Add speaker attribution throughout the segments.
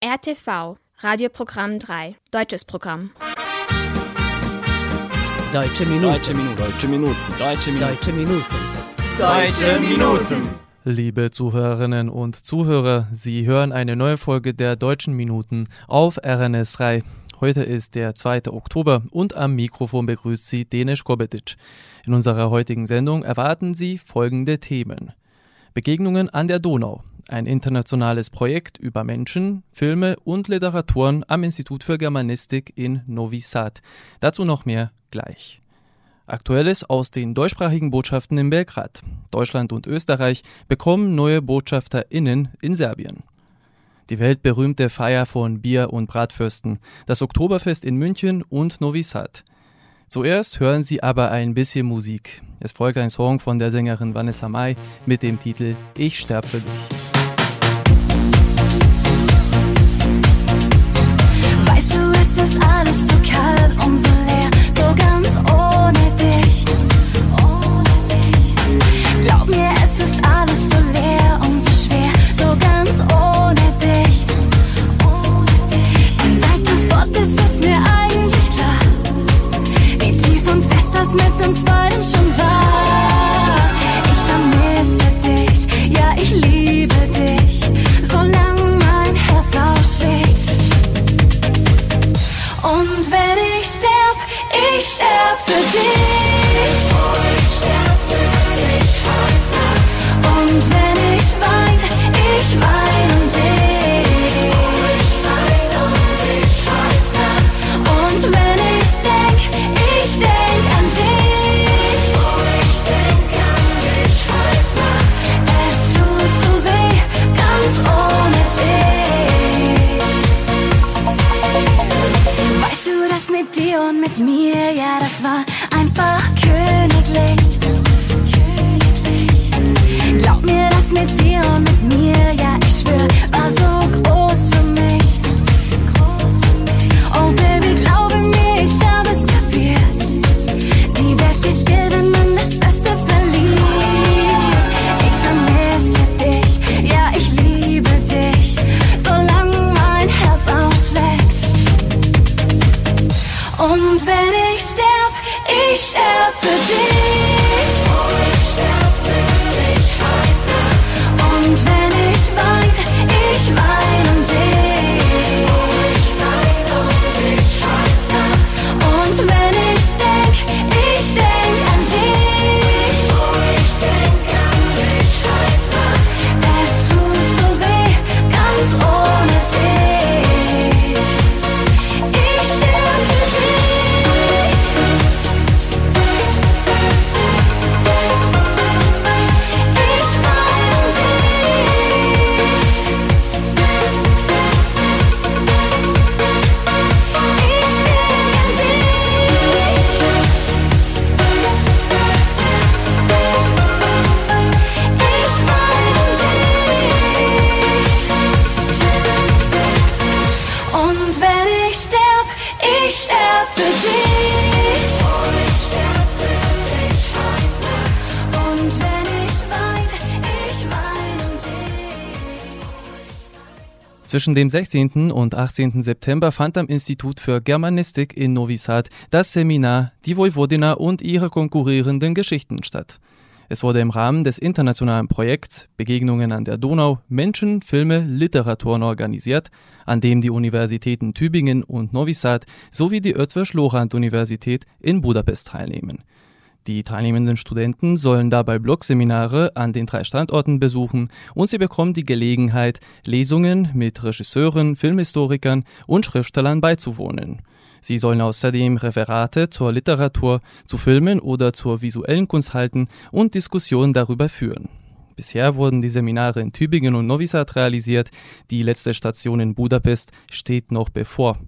Speaker 1: RTV, Radioprogramm 3, deutsches Programm.
Speaker 2: Deutsche Minuten.
Speaker 3: Deutsche Minuten. Deutsche Minuten. Deutsche Minuten.
Speaker 2: Deutsche Minuten.
Speaker 3: Deutsche Minuten.
Speaker 4: Liebe Zuhörerinnen und Zuhörer, Sie hören eine neue Folge der Deutschen Minuten auf RNS 3. Heute ist der 2. Oktober und am Mikrofon begrüßt Sie Denis Kobetic. In unserer heutigen Sendung erwarten Sie folgende Themen. Begegnungen an der Donau, ein internationales Projekt über Menschen, Filme und Literaturen am Institut für Germanistik in Novi Sad. Dazu noch mehr gleich. Aktuelles aus den deutschsprachigen Botschaften in Belgrad. Deutschland und Österreich bekommen neue BotschafterInnen in Serbien. Die weltberühmte Feier von Bier und Bratfürsten, das Oktoberfest in München und Novi Sad. Zuerst hören Sie aber ein bisschen Musik. Es folgt ein Song von der Sängerin Vanessa Mai mit dem Titel Ich sterb für dich.
Speaker 5: Weißt du, es ist alles so kalt und so leer, so ganz ohne dich. Ohne dich. Glaub mir, es ist alles so leer uns beiden
Speaker 4: Zwischen dem 16. und 18. September fand am Institut für Germanistik in Novi Sad das Seminar Die Vojvodina und ihre konkurrierenden Geschichten statt. Es wurde im Rahmen des internationalen Projekts Begegnungen an der Donau Menschen, Filme, Literaturen organisiert, an dem die Universitäten Tübingen und Novi Sad sowie die Ötvös Lorand Universität in Budapest teilnehmen. Die teilnehmenden Studenten sollen dabei Blogseminare an den drei Standorten besuchen und sie bekommen die Gelegenheit, Lesungen mit Regisseuren, Filmhistorikern und Schriftstellern beizuwohnen. Sie sollen außerdem Referate zur Literatur, zu Filmen oder zur visuellen Kunst halten und Diskussionen darüber führen. Bisher wurden die Seminare in Tübingen und Novi Sad realisiert. Die letzte Station in Budapest steht noch bevor.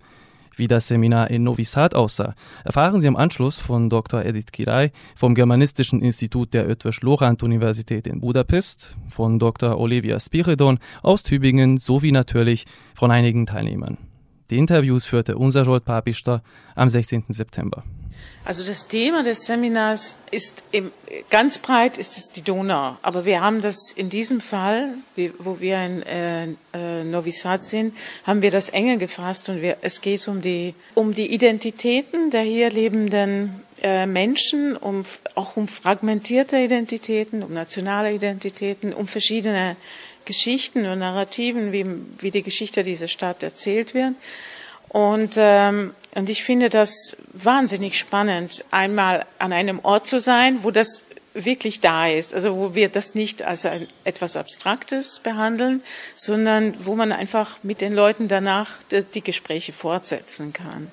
Speaker 4: Wie das Seminar in Novi Sad aussah, erfahren Sie im Anschluss von Dr. Edith Kirai vom Germanistischen Institut der Ötvös Lorand Universität in Budapest, von Dr. Olivia Spiridon aus Tübingen sowie natürlich von einigen Teilnehmern. Die Interviews führte unser Rold Papister am 16. September.
Speaker 2: Also das Thema des Seminars ist im, ganz breit ist es die Donau. Aber wir haben das in diesem Fall, wo wir in äh, äh, Novi Sad sind, haben wir das enger gefasst und wir, es geht um die, um die Identitäten der hier lebenden äh, Menschen, um, auch um fragmentierte Identitäten, um nationale Identitäten, um verschiedene Geschichten und Narrativen, wie, wie die Geschichte dieser Stadt erzählt wird. Und, ähm, und ich finde das wahnsinnig spannend, einmal an einem Ort zu sein, wo das wirklich da ist, also wo wir das nicht als ein, etwas Abstraktes behandeln, sondern wo man einfach mit den Leuten danach die, die Gespräche fortsetzen kann.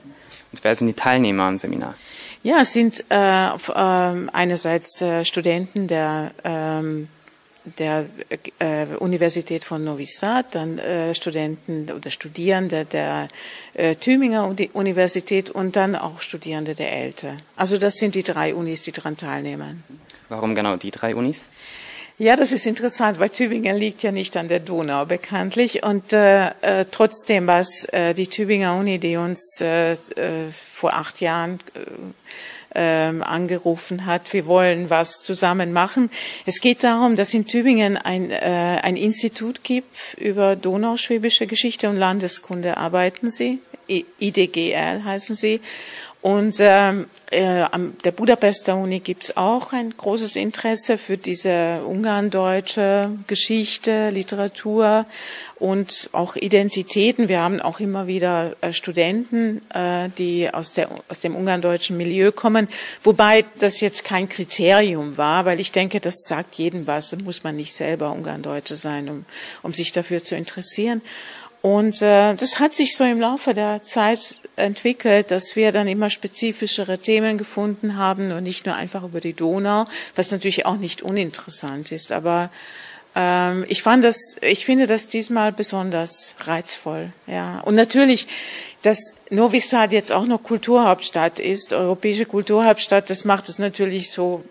Speaker 6: Und wer sind die Teilnehmer am Seminar?
Speaker 2: Ja, es sind äh, auf, äh, einerseits äh, Studenten der ähm, der äh, Universität von Novi Sad, dann äh, Studenten oder Studierende der äh, Tübinger Universität und dann auch Studierende der ELTE. Also das sind die drei Unis, die daran teilnehmen.
Speaker 6: Warum genau die drei Unis?
Speaker 2: Ja, das ist interessant, weil Tübingen liegt ja nicht an der Donau bekanntlich und äh, äh, trotzdem was äh, die Tübinger Uni, die uns äh, äh, vor acht Jahren äh, ähm, angerufen hat, wir wollen was zusammen machen. Es geht darum, dass in Tübingen ein, äh, ein Institut gibt über donauschwäbische Geschichte und Landeskunde arbeiten sie. IDGL heißen sie. Und ähm, äh, an der Budapester Uni gibt's auch ein großes Interesse für diese ungarndeutsche Geschichte, Literatur und auch Identitäten. Wir haben auch immer wieder äh, Studenten, äh, die aus, der, aus dem ungarndeutschen Milieu kommen, wobei das jetzt kein Kriterium war, weil ich denke, das sagt jedem was. Muss man nicht selber Ungarndeutsche sein, um, um sich dafür zu interessieren. Und äh, das hat sich so im Laufe der Zeit entwickelt, dass wir dann immer spezifischere Themen gefunden haben und nicht nur einfach über die Donau, was natürlich auch nicht uninteressant ist. Aber ähm, ich fand das, ich finde das diesmal besonders reizvoll. Ja, und natürlich, dass Novi Sad jetzt auch noch Kulturhauptstadt ist, europäische Kulturhauptstadt, das macht es natürlich so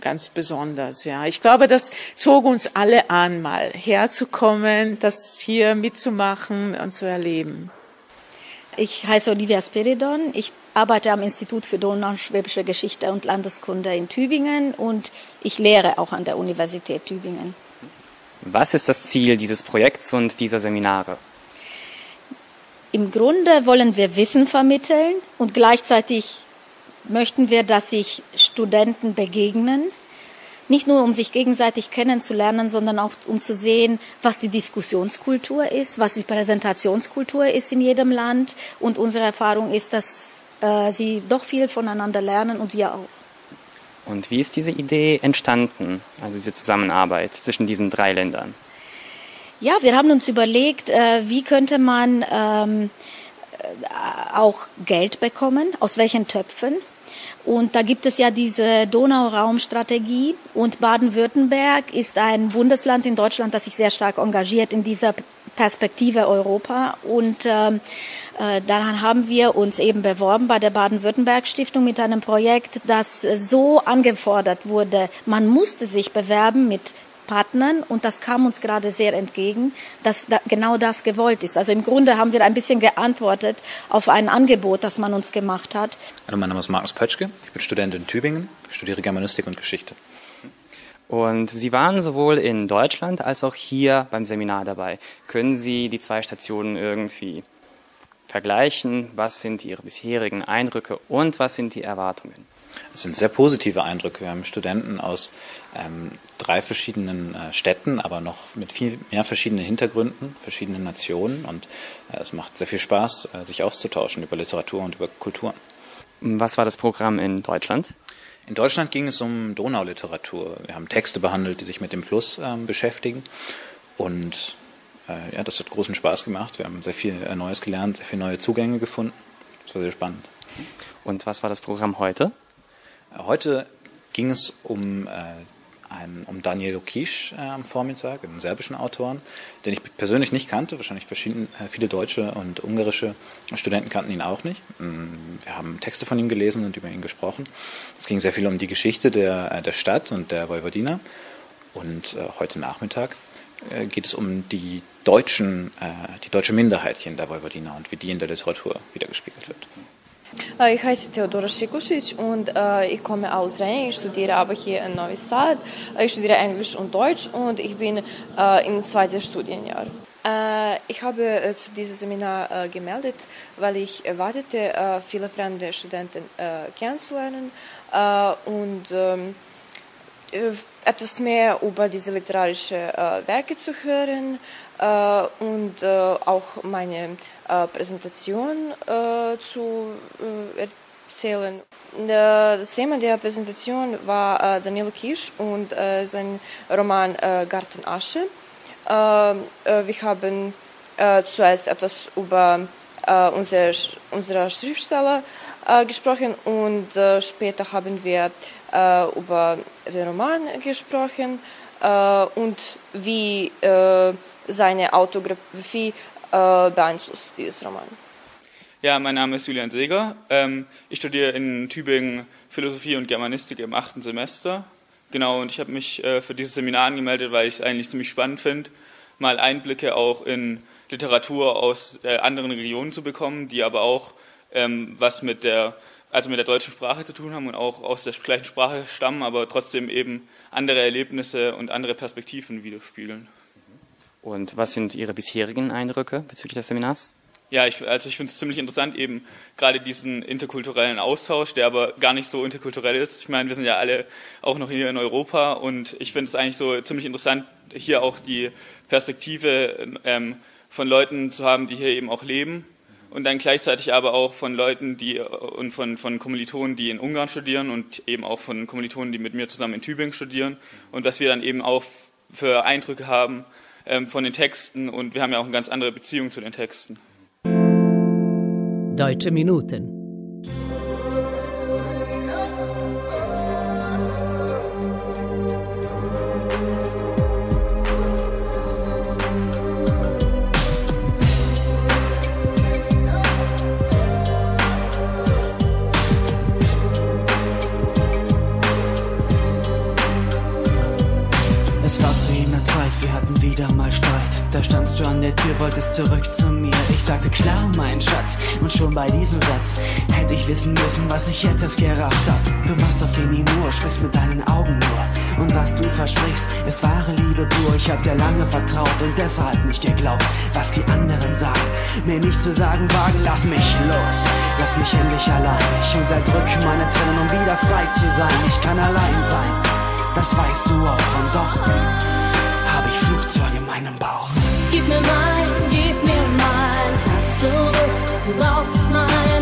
Speaker 2: ganz besonders. Ja, ich glaube, das zog uns alle an, mal herzukommen, das hier mitzumachen und zu erleben.
Speaker 7: Ich heiße Olivia Spiridon. Ich arbeite am Institut für Donauschwäbische Geschichte und Landeskunde in Tübingen und ich lehre auch an der Universität Tübingen.
Speaker 6: Was ist das Ziel dieses Projekts und dieser Seminare?
Speaker 7: Im Grunde wollen wir Wissen vermitteln und gleichzeitig möchten wir, dass sich Studenten begegnen, nicht nur um sich gegenseitig kennenzulernen, sondern auch um zu sehen, was die Diskussionskultur ist, was die Präsentationskultur ist in jedem Land. Und unsere Erfahrung ist, dass äh, sie doch viel voneinander lernen und wir auch.
Speaker 6: Und wie ist diese Idee entstanden, also diese Zusammenarbeit zwischen diesen drei Ländern?
Speaker 7: Ja, wir haben uns überlegt, äh, wie könnte man ähm, äh, auch Geld bekommen, aus welchen Töpfen. Und da gibt es ja diese Donauraumstrategie und Baden-Württemberg ist ein Bundesland in Deutschland, das sich sehr stark engagiert in dieser Perspektive Europa. Und ähm, äh, daran haben wir uns eben beworben bei der Baden-Württemberg-Stiftung mit einem Projekt, das so angefordert wurde. Man musste sich bewerben mit Partnern und das kam uns gerade sehr entgegen, dass da genau das gewollt ist. Also im Grunde haben wir ein bisschen geantwortet auf ein Angebot, das man uns gemacht hat.
Speaker 8: Hallo, mein Name ist Markus Pötschke, ich bin Student in Tübingen, studiere Germanistik und Geschichte.
Speaker 6: Und Sie waren sowohl in Deutschland als auch hier beim Seminar dabei. Können Sie die zwei Stationen irgendwie vergleichen? Was sind Ihre bisherigen Eindrücke und was sind die Erwartungen?
Speaker 8: Es sind sehr positive Eindrücke. Wir haben Studenten aus ähm, drei verschiedenen äh, Städten, aber noch mit viel mehr verschiedenen Hintergründen, verschiedenen Nationen. Und äh, es macht sehr viel Spaß, äh, sich auszutauschen über Literatur und über Kulturen.
Speaker 6: Was war das Programm in Deutschland?
Speaker 8: In Deutschland ging es um Donauliteratur. Wir haben Texte behandelt, die sich mit dem Fluss ähm, beschäftigen. Und äh, ja, das hat großen Spaß gemacht. Wir haben sehr viel äh, Neues gelernt, sehr viele neue Zugänge gefunden. Das war sehr spannend.
Speaker 6: Und was war das Programm heute?
Speaker 8: Heute ging es um, äh, einen, um Daniel Lukic äh, am Vormittag, einen serbischen Autoren, den ich persönlich nicht kannte. Wahrscheinlich äh, viele deutsche und ungarische Studenten kannten ihn auch nicht. Mm, wir haben Texte von ihm gelesen und über ihn gesprochen. Es ging sehr viel um die Geschichte der, äh, der Stadt und der Vojvodina. Und äh, heute Nachmittag äh, geht es um die deutschen, die deutsche Minderheit hier in der Vojvodina und wie die in der Literatur wiedergespiegelt wird.
Speaker 9: Ich heiße Theodora Schikusic und ich komme aus Rennes. Ich studiere aber hier in Novi Sad. Ich studiere Englisch und Deutsch und ich bin im zweiten Studienjahr. Ich habe äh, zu diesem Seminar gemeldet, weil ich erwartete, viele fremde Studenten kennenzulernen und ähm, etwas mehr über diese literarischen Werke zu hören und auch meine äh, Präsentation äh, zu äh, erzählen. Das Thema der Präsentation war Danilo Kisch und sein Roman Garten Asche. wir haben zuerst etwas über unsere, unsere Schriftsteller gesprochen und später haben wir über den Roman gesprochen und wie seine Autografie äh, beeinflusst, dieses Roman?
Speaker 10: Ja, mein Name ist Julian Seger. Ähm, ich studiere in Tübingen Philosophie und Germanistik im achten Semester. Genau, und ich habe mich äh, für dieses Seminar angemeldet, weil ich es eigentlich ziemlich spannend finde, mal Einblicke auch in Literatur aus äh, anderen Regionen zu bekommen, die aber auch ähm, was mit der, also mit der deutschen Sprache zu tun haben und auch aus der gleichen Sprache stammen, aber trotzdem eben andere Erlebnisse und andere Perspektiven widerspiegeln.
Speaker 6: Und was sind Ihre bisherigen Eindrücke bezüglich des Seminars?
Speaker 10: Ja, ich, also ich finde es ziemlich interessant, eben gerade diesen interkulturellen Austausch, der aber gar nicht so interkulturell ist. Ich meine, wir sind ja alle auch noch hier in Europa und ich finde es eigentlich so ziemlich interessant, hier auch die Perspektive ähm, von Leuten zu haben, die hier eben auch leben und dann gleichzeitig aber auch von Leuten, die und von, von Kommilitonen, die in Ungarn studieren und eben auch von Kommilitonen, die mit mir zusammen in Tübingen studieren und was wir dann eben auch für Eindrücke haben ähm, von den Texten und wir haben ja auch eine ganz andere Beziehung zu den Texten.
Speaker 3: Deutsche Minuten.
Speaker 11: Wolltest zurück zu mir. Ich sagte klar, mein Schatz. Und schon bei diesem Satz hätte ich wissen müssen, was ich jetzt erst gerafft hab. Du machst auf den Imur, sprichst mit deinen Augen nur. Und was du versprichst, ist wahre Liebe pur. Ich hab dir lange vertraut und deshalb nicht geglaubt, was die anderen sagen. Mir nicht zu sagen wagen, lass mich los. Lass mich endlich allein. Ich unterdrücke meine Tränen, um wieder frei zu sein. Ich kann allein sein. Das weißt du auch und doch Meinem Bauch.
Speaker 12: Gib mir mein, gib mir mein Herz zurück. Du brauchst meine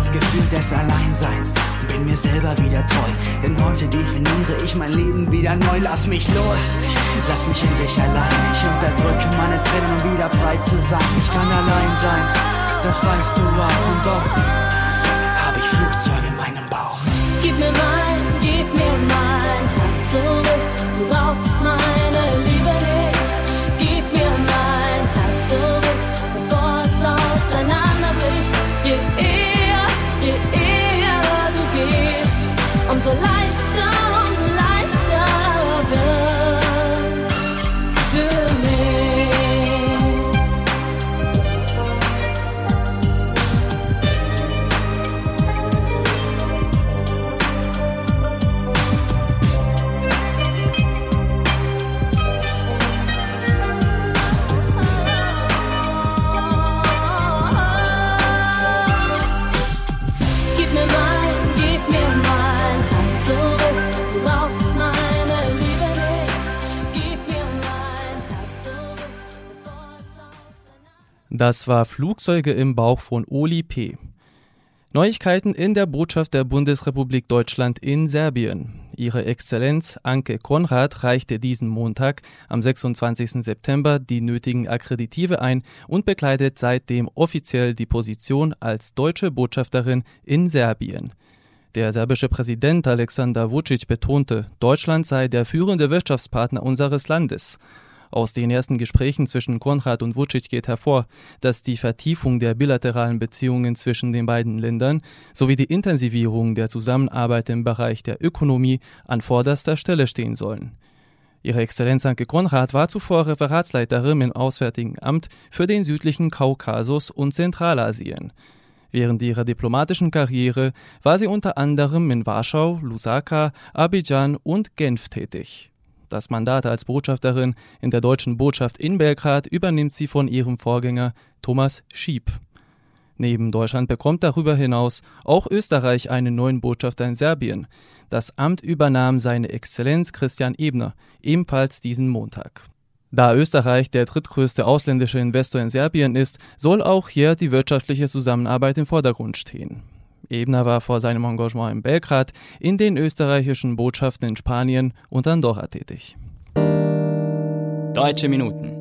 Speaker 11: das Gefühl des Alleinseins und bin mir selber wieder treu. Denn heute definiere ich mein Leben wieder neu. Lass mich los, lass mich endlich allein. Ich unterdrücke meine Tränen, um wieder frei zu sein. Ich kann allein sein, das weißt du auch und doch habe ich Flugzeuge in meinem Bauch.
Speaker 12: Gib mir mein, gib mir mein Herz zurück. Du brauchst
Speaker 4: Das war Flugzeuge im Bauch von Oli P. Neuigkeiten in der Botschaft der Bundesrepublik Deutschland in Serbien. Ihre Exzellenz Anke Konrad reichte diesen Montag, am 26. September, die nötigen Akkreditive ein und bekleidet seitdem offiziell die Position als deutsche Botschafterin in Serbien. Der serbische Präsident Alexander Vucic betonte, Deutschland sei der führende Wirtschaftspartner unseres Landes. Aus den ersten Gesprächen zwischen Konrad und Vucic geht hervor, dass die Vertiefung der bilateralen Beziehungen zwischen den beiden Ländern sowie die Intensivierung der Zusammenarbeit im Bereich der Ökonomie an vorderster Stelle stehen sollen. Ihre Exzellenz Anke Konrad war zuvor Referatsleiterin im Auswärtigen Amt für den südlichen Kaukasus und Zentralasien. Während ihrer diplomatischen Karriere war sie unter anderem in Warschau, Lusaka, Abidjan und Genf tätig. Das Mandat als Botschafterin in der deutschen Botschaft in Belgrad übernimmt sie von ihrem Vorgänger Thomas Schieb. Neben Deutschland bekommt darüber hinaus auch Österreich einen neuen Botschafter in Serbien. Das Amt übernahm seine Exzellenz Christian Ebner, ebenfalls diesen Montag. Da Österreich der drittgrößte ausländische Investor in Serbien ist, soll auch hier die wirtschaftliche Zusammenarbeit im Vordergrund stehen. Ebner war vor seinem Engagement in Belgrad in den österreichischen Botschaften in Spanien und Andorra tätig.
Speaker 3: Deutsche Minuten.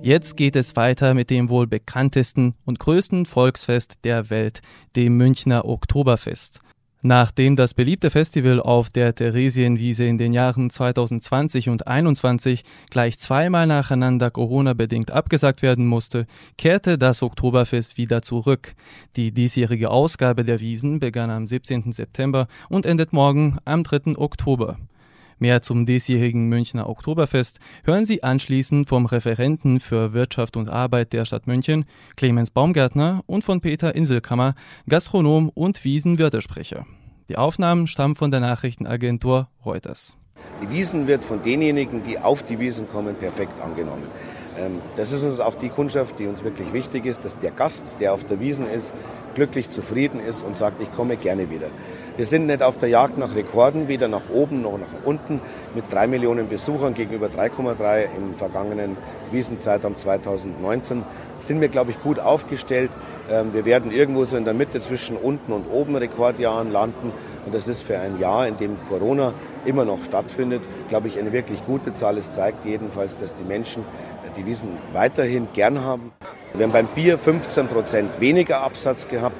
Speaker 4: Jetzt geht es weiter mit dem wohl bekanntesten und größten Volksfest der Welt, dem Münchner Oktoberfest. Nachdem das beliebte Festival auf der Theresienwiese in den Jahren 2020 und 2021 gleich zweimal nacheinander Corona-bedingt abgesagt werden musste, kehrte das Oktoberfest wieder zurück. Die diesjährige Ausgabe der Wiesen begann am 17. September und endet morgen am 3. Oktober. Mehr zum diesjährigen Münchner Oktoberfest hören Sie anschließend vom Referenten für Wirtschaft und Arbeit der Stadt München, Clemens Baumgärtner, und von Peter Inselkammer, Gastronom und Wiesenwirtesprecher. Die Aufnahmen stammen von der Nachrichtenagentur Reuters.
Speaker 13: Die Wiesen wird von denjenigen, die auf die Wiesen kommen, perfekt angenommen. Ähm, das ist uns auch die Kundschaft, die uns wirklich wichtig ist, dass der Gast, der auf der Wiesen ist, glücklich, zufrieden ist und sagt, ich komme gerne wieder. Wir sind nicht auf der Jagd nach Rekorden, weder nach oben noch nach unten. Mit drei Millionen Besuchern gegenüber 3,3 im vergangenen Wiesenzeitraum 2019 sind wir, glaube ich, gut aufgestellt. Ähm, wir werden irgendwo so in der Mitte zwischen unten und oben Rekordjahren landen. Und das ist für ein Jahr, in dem Corona immer noch stattfindet, glaube ich, eine wirklich gute Zahl. Es zeigt jedenfalls, dass die Menschen die Wiesen weiterhin gern haben. Wir haben beim Bier 15 Prozent weniger Absatz gehabt.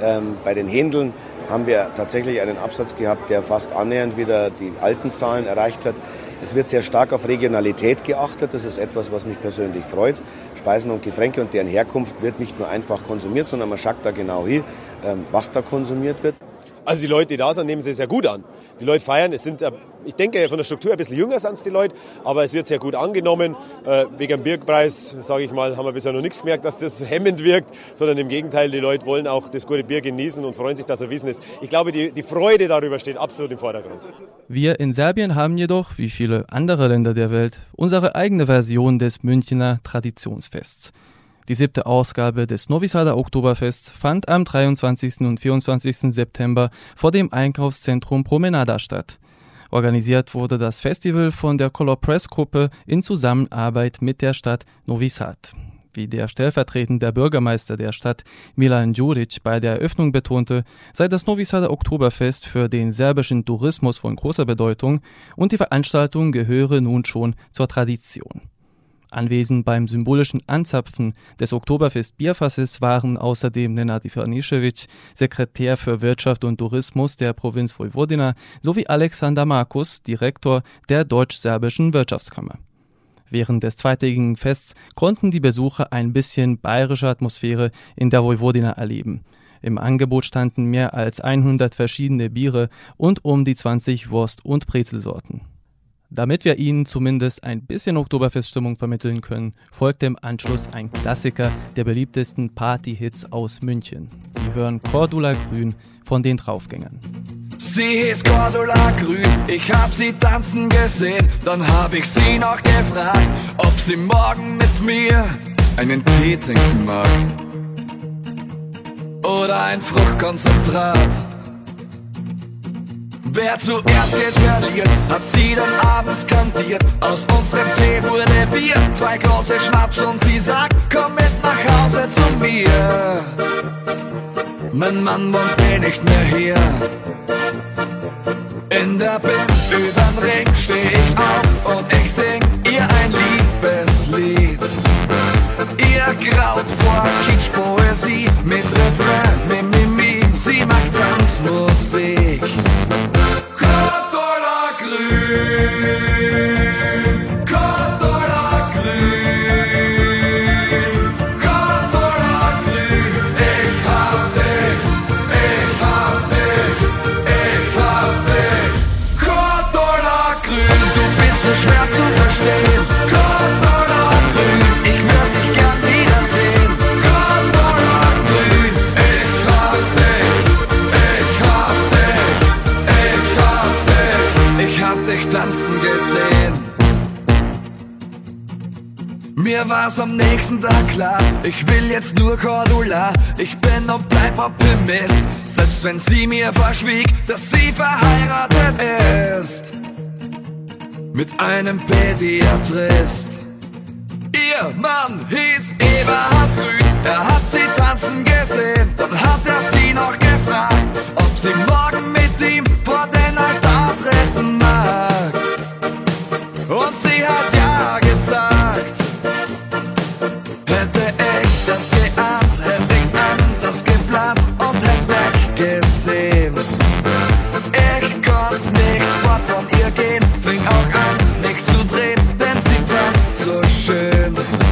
Speaker 13: Ähm, bei den Händeln haben wir tatsächlich einen Absatz gehabt, der fast annähernd wieder die alten Zahlen erreicht hat. Es wird sehr stark auf Regionalität geachtet. Das ist etwas, was mich persönlich freut. Speisen und Getränke und deren Herkunft wird nicht nur einfach konsumiert, sondern man schaut da genau hin, ähm, was da konsumiert wird.
Speaker 14: Also die Leute, die da sind, nehmen sie sehr gut an. Die Leute feiern. Es sind, äh, ich denke, von der Struktur ein bisschen jünger sind es die Leute, aber es wird sehr gut angenommen. Äh, wegen dem Bierpreis, sage ich mal, haben wir bisher noch nichts gemerkt, dass das hemmend wirkt, sondern im Gegenteil, die Leute wollen auch das gute Bier genießen und freuen sich, dass er wissen ist. Ich glaube, die, die Freude darüber steht absolut im Vordergrund.
Speaker 4: Wir in Serbien haben jedoch, wie viele andere Länder der Welt, unsere eigene Version des Münchner Traditionsfests. Die siebte Ausgabe des Novi Sada Oktoberfests fand am 23. und 24. September vor dem Einkaufszentrum Promenada statt. Organisiert wurde das Festival von der Color Press Gruppe in Zusammenarbeit mit der Stadt Novi Sad. Wie der stellvertretende Bürgermeister der Stadt Milan Djuric bei der Eröffnung betonte, sei das Novi Sada Oktoberfest für den serbischen Tourismus von großer Bedeutung und die Veranstaltung gehöre nun schon zur Tradition. Anwesend beim symbolischen Anzapfen des Oktoberfest Bierfasses waren außerdem Nenad Ivanišević, Sekretär für Wirtschaft und Tourismus der Provinz Vojvodina, sowie Alexander Markus, Direktor der deutsch-serbischen Wirtschaftskammer. Während des zweitägigen Fests konnten die Besucher ein bisschen bayerische Atmosphäre in der Vojvodina erleben. Im Angebot standen mehr als 100 verschiedene Biere und um die 20 Wurst- und Brezelsorten. Damit wir Ihnen zumindest ein bisschen Oktoberfeststimmung vermitteln können, folgt im Anschluss ein Klassiker der beliebtesten Party-Hits aus München. Sie hören Cordula Grün von den Draufgängern.
Speaker 15: Sie hieß Cordula Grün, ich hab sie tanzen gesehen, dann hab ich sie noch gefragt, ob sie morgen mit mir einen Tee trinken mag. Oder ein Fruchtkonzentrat. Wer zuerst geht, verliert, hat sie dann abends kantiert. Aus unserem Tee wurde Bier, zwei große Schnaps und sie sagt, komm mit nach Hause zu mir. Mein Mann wohnt eh nicht mehr hier. In der Bim übern Ring steh ich auf und ich sing ihr ein Liebeslied. Ihr graut vor Kitschpoesie mit Refrain, war's am nächsten Tag klar, ich will jetzt nur Cordula. Ich bin und bleib Optimist, selbst wenn sie mir verschwieg, dass sie verheiratet ist. Mit einem Pädiatrist. Ihr Mann hieß Eberhard Grün, er hat sie tanzen gesehen. Dann hat er sie noch gefragt, ob sie morgen mit ihm vor den Altar treten schön.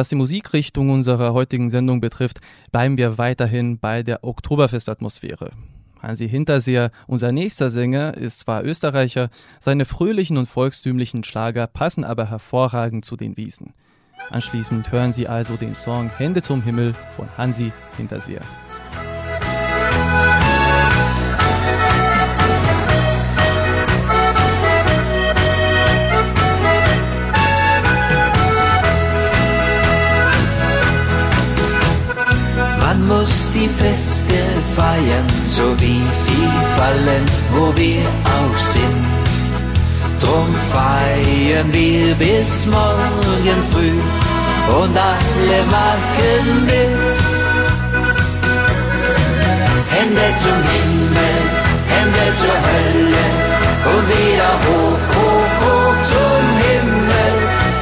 Speaker 4: Was die Musikrichtung unserer heutigen Sendung betrifft, bleiben wir weiterhin bei der Oktoberfestatmosphäre. Hansi Hinterseer, unser nächster Sänger, ist zwar Österreicher, seine fröhlichen und volkstümlichen Schlager passen aber hervorragend zu den Wiesen. Anschließend hören Sie also den Song Hände zum Himmel von Hansi Hinterseer.
Speaker 16: Muss die Feste feiern, so wie sie fallen, wo wir auch sind. Drum feiern wir bis morgen früh und alle machen mit. Hände zum Himmel, Hände zur Hölle und wieder hoch, hoch, hoch zum Himmel.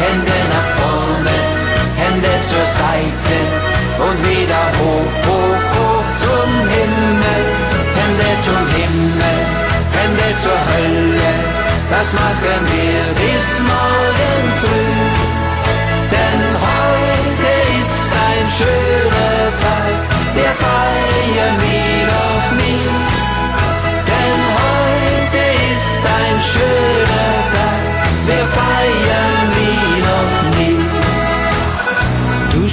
Speaker 16: Hände nach vorne, Hände zur Seite und wieder hoch, hoch, hoch zum Himmel. Hände zum Himmel, Hände zur Hölle, das machen wir bis morgen früh. Denn heute ist ein schöner Tag, der feiern wir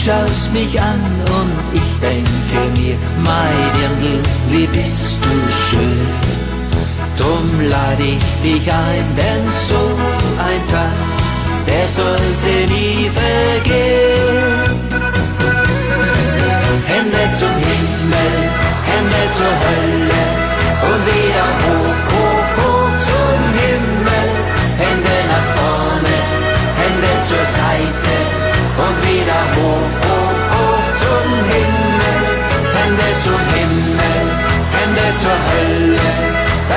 Speaker 16: schaust mich an und ich denke mir, mein Dirndl, wie bist du schön. Drum lade ich dich ein, denn so ein Tag, der sollte nie vergehen. Hände zum Himmel, Hände zur Hölle und wieder hoch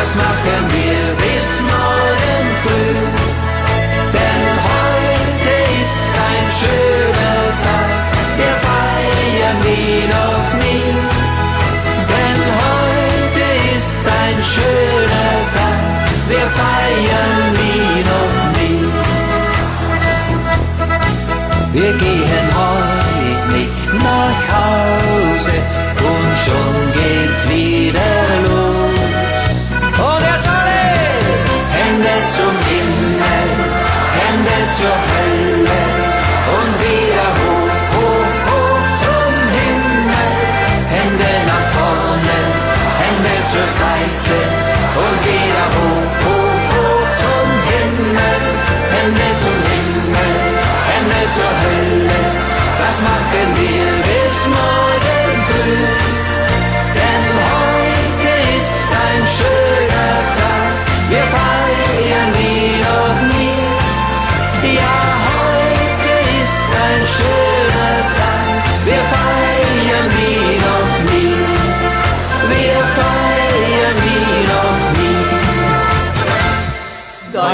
Speaker 16: das machen wir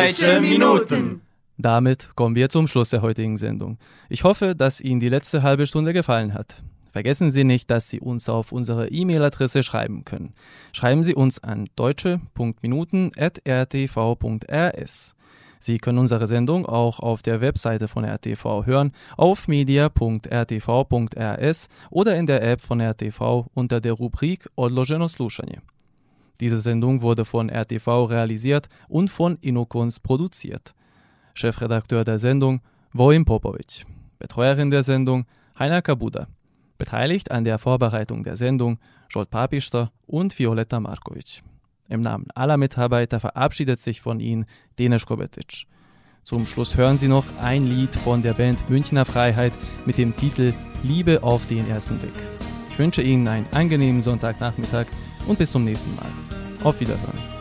Speaker 3: Deutsche Minuten.
Speaker 4: Damit kommen wir zum Schluss der heutigen Sendung. Ich hoffe, dass Ihnen die letzte halbe Stunde gefallen hat. Vergessen Sie nicht, dass Sie uns auf unsere E-Mail-Adresse schreiben können. Schreiben Sie uns an deutsche.minuten.rtv.rs. Sie können unsere Sendung auch auf der Webseite von RTV hören, auf media.rtv.rs oder in der App von RTV unter der Rubrik Odloženo slušanje. Diese Sendung wurde von RTV realisiert und von Inokons produziert. Chefredakteur der Sendung Vojin Popovic. Betreuerin der Sendung Heiner Kabuda. Beteiligt an der Vorbereitung der Sendung Jolt Papister und Violetta Markovic. Im Namen aller Mitarbeiter verabschiedet sich von Ihnen Denis Kobetic. Zum Schluss hören Sie noch ein Lied von der Band Münchner Freiheit mit dem Titel Liebe auf den ersten Blick. Ich wünsche Ihnen einen angenehmen Sonntagnachmittag und bis zum nächsten Mal. Auf Wiederhören.